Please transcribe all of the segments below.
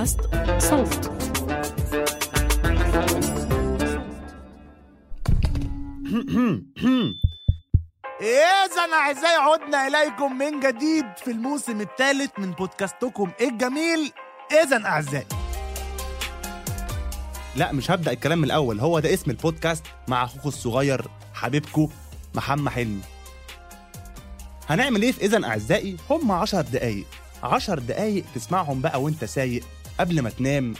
بودكاست صوت. إذا أعزائي عدنا إليكم من جديد في الموسم الثالث من بودكاستكم الجميل. إذا أعزائي. لا مش هبدأ الكلام من الأول. هو ده اسم البودكاست مع أخوكم الصغير حبيبكم محمد حلمي. هنعمل إيه في إذا أعزائي؟ هم عشر دقايق. عشر دقايق تسمعهم بقى وأنت سايق. قبل ما تنام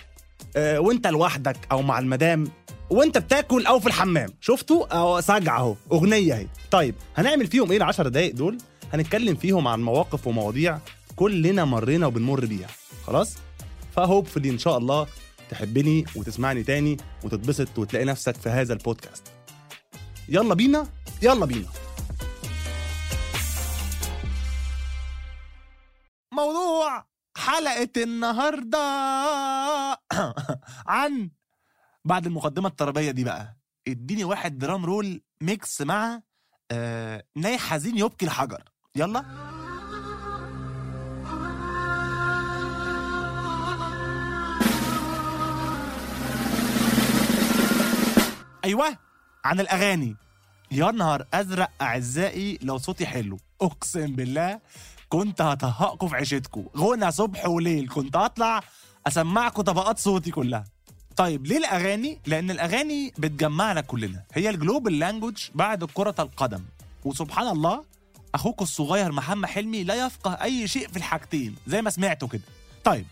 آه وانت لوحدك أو مع المدام وانت بتاكل أو في الحمام. شفتوا؟ اهو سجع أهو أغنية أهي. طيب هنعمل فيهم إيه العشر دقايق دول؟ هنتكلم فيهم عن مواقف ومواضيع كلنا مرينا وبنمر بيها. خلاص؟ فهوبفلي إن شاء الله تحبني وتسمعني تاني وتتبسط وتلاقي نفسك في هذا البودكاست. يلا بينا يلا بينا. حلقة النهاردة. عن بعد المقدمة الطربية دي بقى. اديني واحد drum roll mix مع آه ناي حزين يبكي الحجر. يلا. أيوه عن الأغاني. يا نهار أزرق أعزائي لو صوتي حلو. أقسم بالله. كنت هطهقكم في عيشتكم غنى صبح وليل. كنت أطلع اسمعكم طبقات صوتي كلها. طيب ليه الأغاني؟ لأن الأغاني بتجمعنا كلنا. هي ال global language بعد كرة القدم. وسبحان الله أخوك الصغير محمد حلمي لا يفقه أي شيء في الحاجتين زي ما سمعتوا كده. طيب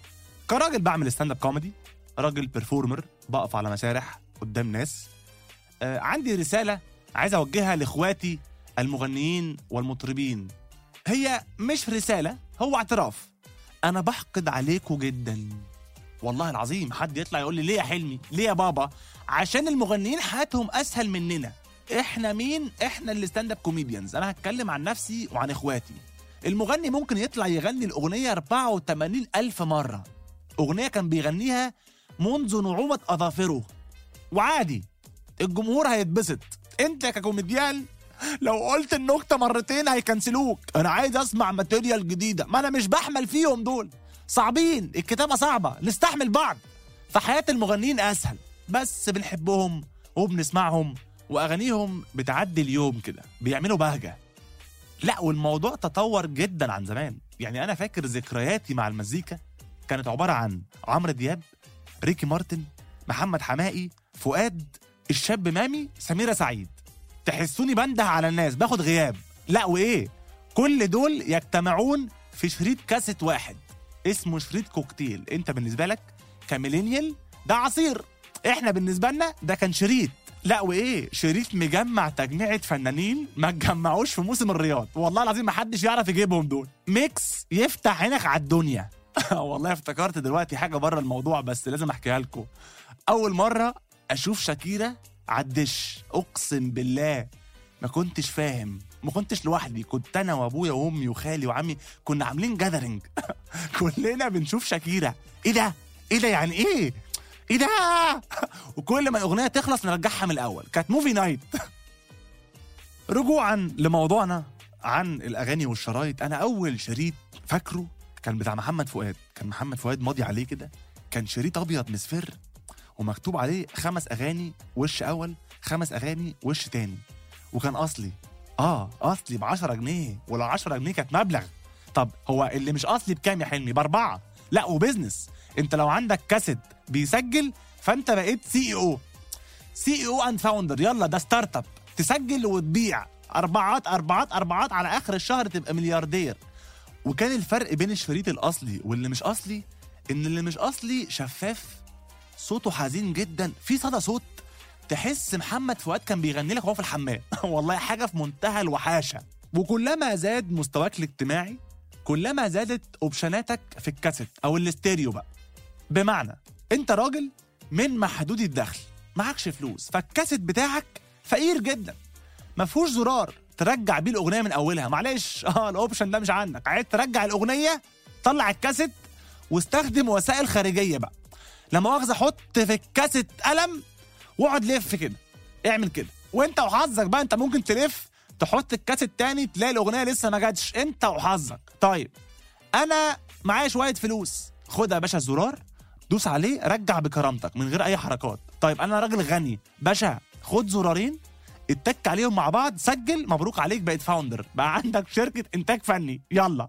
كراجل بعمل stand up comedy راجل performer بقف على مسارح قدام ناس. آه عندي رسالة عايز أوجهها لإخواتي المغنيين والمطربين. هي مش رسالة هو اعتراف. أنا بحقد عليكم جدا. والله العظيم حد يطلع يقول لي ليه يا حلمي؟ ليه يا بابا؟ عشان المغنيين حياتهم أسهل مننا. إحنا مين؟ إحنا اللي stand up comedians أنا هتكلم عن نفسي وعن إخواتي. المغني ممكن يطلع يغني الأغنية 84 ألف مرة. أغنية كان بيغنيها منذ نعومة أظافره. وعادي الجمهور هيتبسط. أنت ككوميديان لو قلت النكتة مرتين هيكنسلوك. أنا عايز أسمع ماتيريال جديدة. ما أنا مش بحمل فيهم دول. صعبين. الكتابة صعبة. نستحمل بعض. فحياة المغنيين أسهل. بس بنحبهم وبنسمعهم. وأغانيهم بتعدي اليوم كده. بيعملوا بهجة. لا والموضوع تطور جدا عن زمان. يعني أنا فاكر ذكرياتي مع المزيكا كانت عبارة عن عمرو دياب ريكي مارتن محمد حماقي فؤاد الشاب مامي سميرة سعيد. تحسوني بنده على الناس باخد غياب. لا وإيه؟ كل دول يجتمعون في شريط كاسيت واحد اسمه شريط كوكتيل. أنت بالنسبة لك ك millennial ده عصير. إحنا بالنسبة لنا ده كان شريط. لا وإيه؟ شريط مجمع تجميعة فنانين ما اتجمعوش في موسم الرياض. والله العظيم ما حدش يعرف يجيبهم دول. mix يفتح عينك على الدنيا. والله افتكرت دلوقتي حاجة بره الموضوع بس لازم أحكيها لكم. أول مرة أشوف شاكيرا الدش أقسم بالله ما كنتش فاهم. ما كنتش لوحدي كنت أنا وأبويا وأمي وخالي وعمي كنا عاملين gathering كلنا بنشوف شاكيرا. إيه ده؟ إيه ده يعني إيه؟ إيه ده؟ وكل ما الأغنية تخلص نرجعها من الأول. كانت movie night رجوعا لموضوعنا عن الأغاني والشرايط. أنا أول شريط فاكره كان بتاع محمد فؤاد. كان محمد فؤاد ماضي عليه كده. كان شريط أبيض مصفر ومكتوب عليه خمس أغاني وش أول خمس أغاني وش تاني. وكان أصلي. آه أصلي ب 10 جنيه ولو 10 جنيه كانت مبلغ. طب هو اللي مش أصلي بكام يا حلمي؟ بأربعة. لا و business. أنت لو عندك كاسيت بيسجل فأنت بقيت CEO CEO and founder يلا ده start up تسجل وتبيع. أربعات أربعات أربعات على آخر الشهر تبقى ملياردير. وكان الفرق بين الشريط الأصلي واللي مش أصلي إن اللي مش أصلي شفاف صوته حزين جدا. في صدى صوت تحس محمد فؤاد كان بيغني لك وهو في الحمام. والله حاجة في منتهى الوحاشة. وكلما زاد مستواك الاجتماعي كلما زادت أوبشناتك في الكاسيت أو الاستيريو بقى. بمعنى أنت راجل من محدود الدخل معكش فلوس فالكاسيت بتاعك فقير جدا. ما فيهوش زرار ترجع بيه الأغنية من أولها. معلش آه الأوبشن ده مش عندك عايز ترجع الأغنية طلع الكاسيت واستخدم وسائل خارجية بقى. لما مؤاخذه حط في الكاسيت قلم واقعد لف كده. اعمل كده. وانت وحظك بقى انت ممكن تلف تحط الكاسيت تاني تلاقي الأغنية لسه ما جاتش. انت وحظك. طيب أنا معايا شوية فلوس. خد يا باشا الزرار دوس عليه رجع بكرامتك من غير أي حركات. طيب أنا راجل غني. باشا خد زرارين اتك عليهم مع بعض سجل. مبروك عليك بقيت فاوندر بقى عندك شركة إنتاج فني. يلا.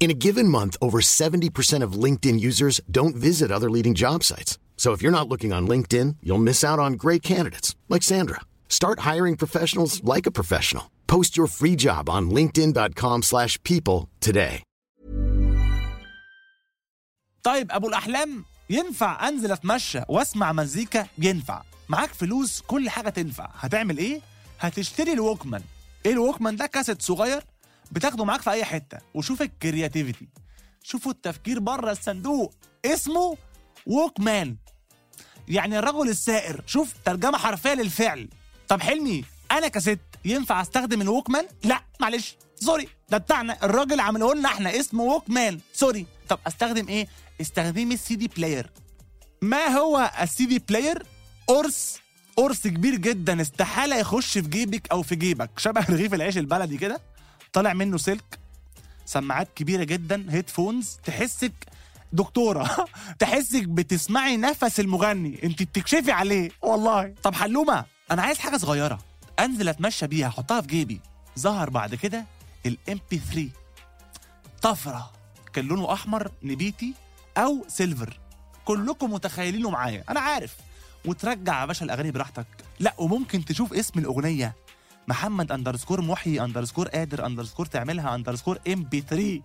In a given month, over 70% of LinkedIn users don't visit other leading job sites. So if you're not looking on LinkedIn, you'll miss out on great candidates like Sandra. Start hiring professionals like a professional. Post your free job on linkedin.com/people slash people today. طيب ابو الاحلام ينفع انزل اتمشى واسمع مزيكا ينفع معاك فلوس كل حاجه تنفع هتعمل ايه هتشتري الووكمان ايه الووكمان ده كاسيت صغير بتاخده معاك في أي حتة. وشوف ال creativity شوفوا التفكير بره الصندوق. اسمه Walkman يعني الرجل السائر. شوف ترجمة حرفية للفعل. طب حلمي أنا كست ينفع أستخدم ال Walkman لا معلش. sorry ده بتاعنا. الراجل عامله لنا إحنا اسمه Walkman sorry طب أستخدم إيه؟ استخدمي ال CD player ما هو ال CD player قرص. قرص كبير جدا استحالة يخش في جيبك أو في جيبك. شبه رغيف العيش البلدي كده. طالع منه سلك سماعات كبيرة جدا headphones تحسك دكتورة تحسك بتسمعي نفس المغني انت بتكشفي عليه. والله. طب حلومة أنا عايز حاجة صغيرة. أنزل أتمشى بيها أحطها في جيبي. ظهر بعد كده ال MP3 طفرة كان لونه أحمر نبيتي أو silver كلكم متخيلينه معايا. أنا عارف. وترجع يا باشا الأغاني براحتك. لا وممكن تشوف اسم الأغنية. محمد underscore محيي underscore قادر underscore تعملها underscore MP3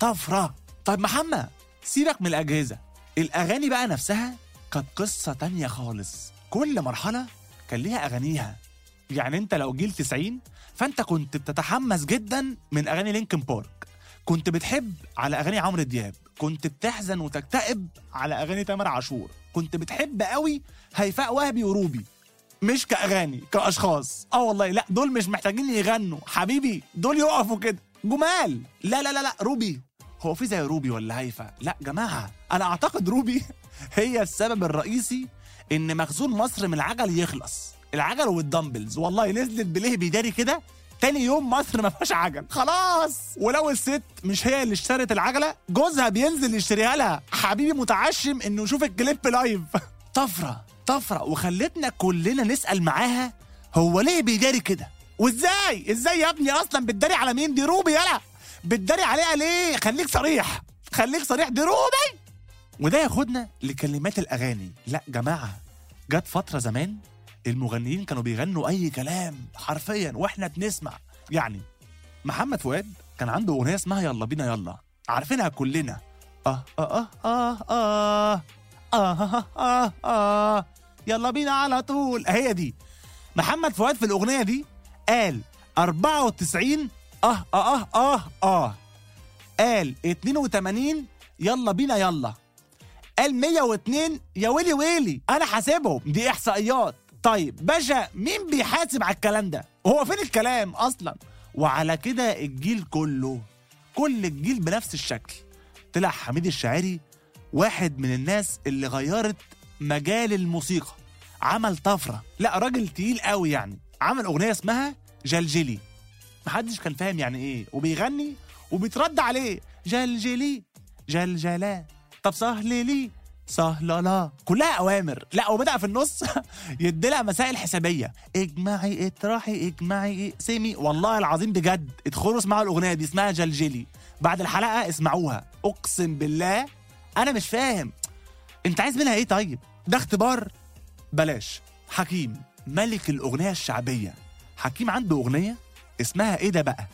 طفرة. طيب محمد سيبك من الأجهزة. الأغاني بقى نفسها كانت قصة تانية خالص. كل مرحلة كان ليها أغانيها. يعني أنت لو جيل 90 فأنت كنت بتتحمس جدا من أغاني Linkin Park. كنت بتحب على أغاني عمرو دياب. كنت بتحزن وتكتئب على أغاني تامر عاشور. كنت بتحب قوي هيفاء وهبي وروبي. مش كأغاني كأشخاص. آه والله لا دول مش محتاجين يغنوا. حبيبي دول يقفوا كده. جمال. لا لا لا لا روبي. هو في زي روبي ولا هيفا؟ لا جماعة. أنا أعتقد روبي هي السبب الرئيسي إن مخزون مصر من العجل يخلص. العجل والدمبلز. والله نزلت بليه بيداري كده تاني يوم مصر ما فيهاش عجل. خلاص. ولو الست مش هي اللي اشترت العجلة جوزها بينزل يشتريها لها. حبيبي متعشم إنه يشوف الكليب live طفرة. طفرة وخلتنا كلنا نسأل معاها هو ليه بيداري كده؟ وإزاي؟ إزاي يا ابني أصلا بتداري على مين؟ دي روبي يلا. بتداري عليها ليه؟ خليك صريح. خليك صريح دي روبي. وده ياخدنا لكلمات الأغاني. لا جماعة جت فترة زمان المغنيين كانوا بيغنوا أي كلام حرفيا وإحنا بنسمع. يعني محمد فؤاد كان عنده أغنية اسمها يلا بينا يلا. عارفينها كلنا. آه آه آه آه آه آه آه, آه, آه, آه. يلا بينا على طول. هي دي. محمد فؤاد في الأغنية دي قال 94 أه أه أه أه أه. قال 82 يلا بينا يلا. قال 102 يا ويلي ويلي. أنا حاسبهم. دي إحصائيات. طيب باشا مين بيحاسب على الكلام ده؟ هو فين الكلام أصلا؟ وعلى كده الجيل كله كل الجيل بنفس الشكل. طلع حميد الشاعري واحد من الناس اللي غيرت مجال الموسيقى عمل طفرة. لا راجل تقيل قوي يعني. عمل أغنية اسمها جلجلي. محدش كان فاهم يعني إيه. وبيغني وبيترد عليه جلجلي جلجلا طب سهل لي سهلة لا. كلها أوامر. لا وبدا في النص يديلها مسائل حسابية. اجمعي اطرحي اجمعي اقسمي. والله العظيم بجد ادخلوا اسمعوا الأغنية دي اسمها جلجلي. بعد الحلقة اسمعوها. أقسم بالله أنا مش فاهم. أنت عايز منها إيه طيب؟ ده اختبار. بلاش. حكيم ملك الأغنية الشعبية. حكيم عنده أغنية اسمها إيه ده بقى؟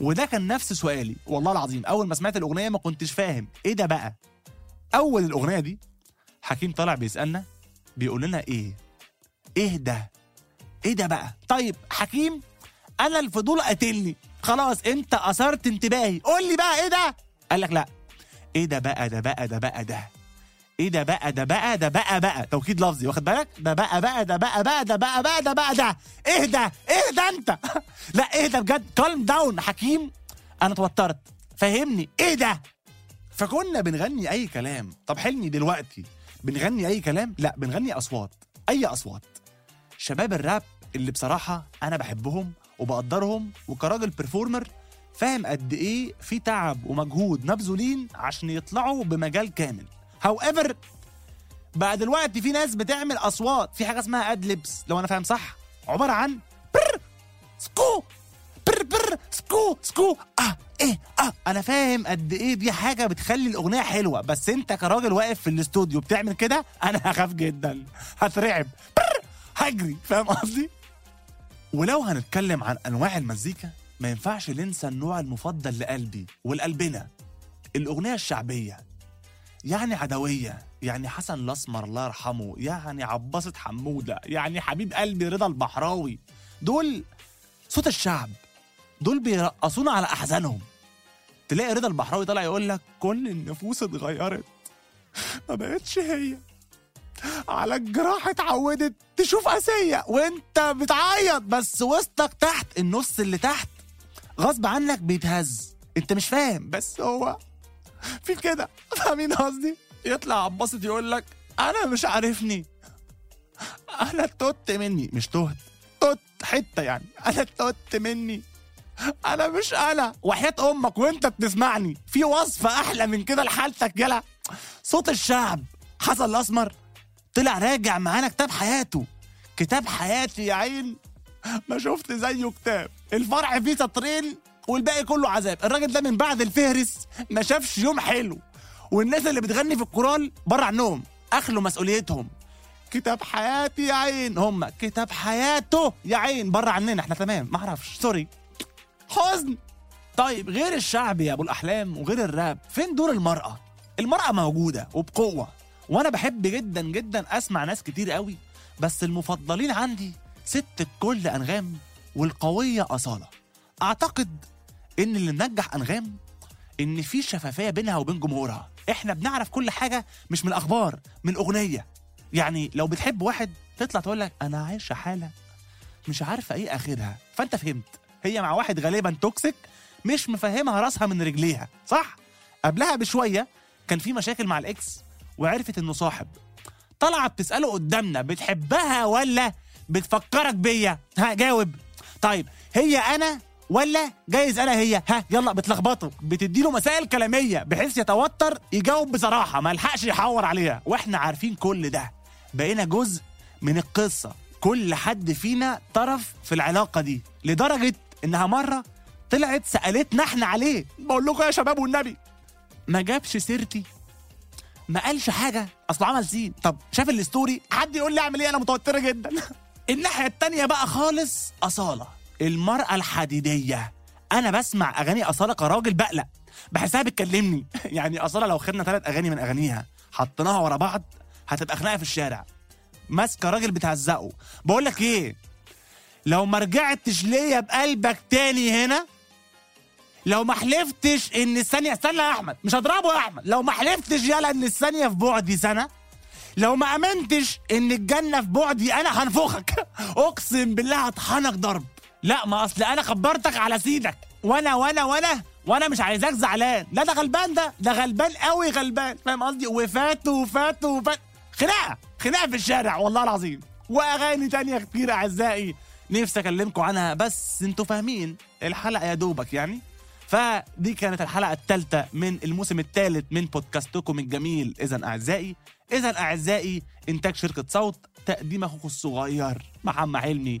وده كان نفس سؤالي والله العظيم. أول ما سمعت الأغنية ما كنتش فاهم. إيه ده بقى؟ أول الأغنية دي حكيم طالع بيسألنا بيقول لنا إيه؟ إيه ده؟ إيه ده بقى؟ طيب حكيم أنا الفضول قاتلني. خلاص أنت أثرت انتباهي. قول لي بقى إيه ده؟ قال لك لا. إيه ده بقى؟ ده بقى؟ ده بقى؟ ده. إيه ده بقى؟ ده بقى؟ ده بقى بقى. توكيد لفظي واخد بالك؟ ده بقى بقى ده بقى بقى ده بقى بقى ده بقى ده. ده؟ إيه ده انت؟ لا ده بجد؟ calm down حكيم. أنا اتوترت. فهمني. إيه ده؟ فكنا بنغني أي كلام. طب حلمي دلوقتي. بنغني أي كلام؟ لا بنغني أصوات. أي أصوات. شباب الراب اللي بصراحة أنا بحبهم وبقدرهم وكراجل performer فاهم قد إيه في تعب ومجهود مبذولين عشان يطلعوا بمجال كامل. however بقى دلوقتي في ناس بتعمل أصوات. في حاجة اسمها ad-libs لو أنا فاهم صح. عبارة عن بر سكو. بر بر سكو سكو. آه إيه آه. أنا فاهم قد إيه دي حاجة بتخلي الأغنية حلوة. بس أنت كراجل واقف في الاستوديو بتعمل كده أنا هخاف جدا. هترعب. بر هجري. فاهم قصدي؟ ولو هنتكلم عن أنواع المزيكا ما ينفعش ننسى النوع المفضل لقلبي ولقلبنا الأغنية الشعبية. يعني عدوية يعني حسن الأسمر الله يرحمه يعني عباسة حمودة يعني حبيب قلبي رضا البحراوي دول صوت الشعب دول بيرقصونا على أحزانهم. تلاقي رضا البحراوي طالع يقول لك كل النفوس اتغيرت ما بقتش هي. على الجراح اتعودت تشوف اسيه وانت بتعيط بس وسطك تحت النص اللي تحت غصب عنك بيتهز. انت مش فاهم بس هو في كده. فاهمين قصدي؟ يطلع عباسط يقول لك أنا مش عارفني. أنا توت مني. مش تهت توت حتة يعني. أنا توت مني. أنا مش أنا. وحياة أمك وأنت بتسمعني. في وصفه أحلى من كده لحالتك يلا صوت الشعب. حسن الأسمر. طلع راجع معانا كتاب حياته. كتاب حياتي يا عين. ما شفت زيه كتاب. الفرع فيه سطرين. والباقي كله عذاب. الراجل ده من بعد الفهرس ما شافش يوم حلو. والناس اللي بتغني في الكورال بره عنهم أخلوا مسؤوليتهم. كتاب حياتي يا عين. هم. كتاب حياته يا عين. بره عننا. إحنا تمام. ما أعرفش. سوري حزن. طيب غير الشعب يا أبو الأحلام وغير الراب فين دور المرأة؟ المرأة موجودة وبقوة. وأنا بحب جدا جدا أسمع ناس كتير قوي. بس المفضلين عندي ست الكل أنغام والقوية أصالة. أعتقد إن اللي منجح أنغام إن في شفافية بينها وبين جمهورها. إحنا بنعرف كل حاجة مش من الأخبار من أغنية. يعني لو بتحب واحد تطلع تقول لك أنا عايشة حالة مش عارفة إيه آخرها. فأنت فهمت. هي مع واحد غالبا توكسيك مش مفهمها راسها من رجليها. صح؟ قبلها بشوية كان في مشاكل مع الإكس وعرفت إنه صاحب. طالعه بتساله قدامنا بتحبها ولا بتفكرك بيا؟ ها جاوب. طيب هي أنا ولا جايز أنا هي؟ ها يلا بتلخبطه. بتديله مسائل كلامية بحيث يتوتر يجاوب بصراحة ما لحقش يحور عليها. وإحنا عارفين كل ده. بقينا جزء من القصة. كل حد فينا طرف في العلاقة دي لدرجة إنها مرة طلعت سألتنا إحنا عليه. بقول لكم يا شباب والنبي ما جابش سيرتي. ما قالش حاجة. اصله عمل سين. طب شاف الستوري حد يقول لي أعمل إيه؟ أنا متوترة جدا. الناحية التانية بقى خالص أصالة. المرأة الحديدية. أنا بسمع أغاني أصالة كراجل بقلق. بحسها بتكلمني. يعني أصالة لو خدنا ثلاث أغاني من أغانيها حطيناها ورا بعض هتبقى خناقة في الشارع. ماسكة راجل بتهزقه. بقول لك إيه؟ لو ما رجعتش ليا بقلبك تاني هنا لو ما حلفتش إن الثانية استنى يا أحمد مش هضربه يا أحمد. لو ما حلفتش يلا إن الثانية في بعدي سنة لو ما أمنتش إن الجنة في بعدي أنا هنفخك. أقسم بالله هطحنك ضرب. لا ما أصل أنا خبرتك على سيدك. وأنا وأنا وأنا وأنا مش عايزاك زعلان. لا ده غلبان ده. ده غلبان قوي غلبان. فاهم قصدي؟ وفات وفات وفات. خناقة خناقة في الشارع والله العظيم. وأغاني تانية كتير أعزائي. نفسي أكلمكم عنها بس أنتوا فاهمين الحلقة يا دوبك يعني. فدي كانت الحلقة الثالثه من الموسم الثالث من بودكاستكم الجميل. اذا أعزائي اذا أعزائي إنتاج شركة صوت تقديم أخوكم الصغير محمد حلمي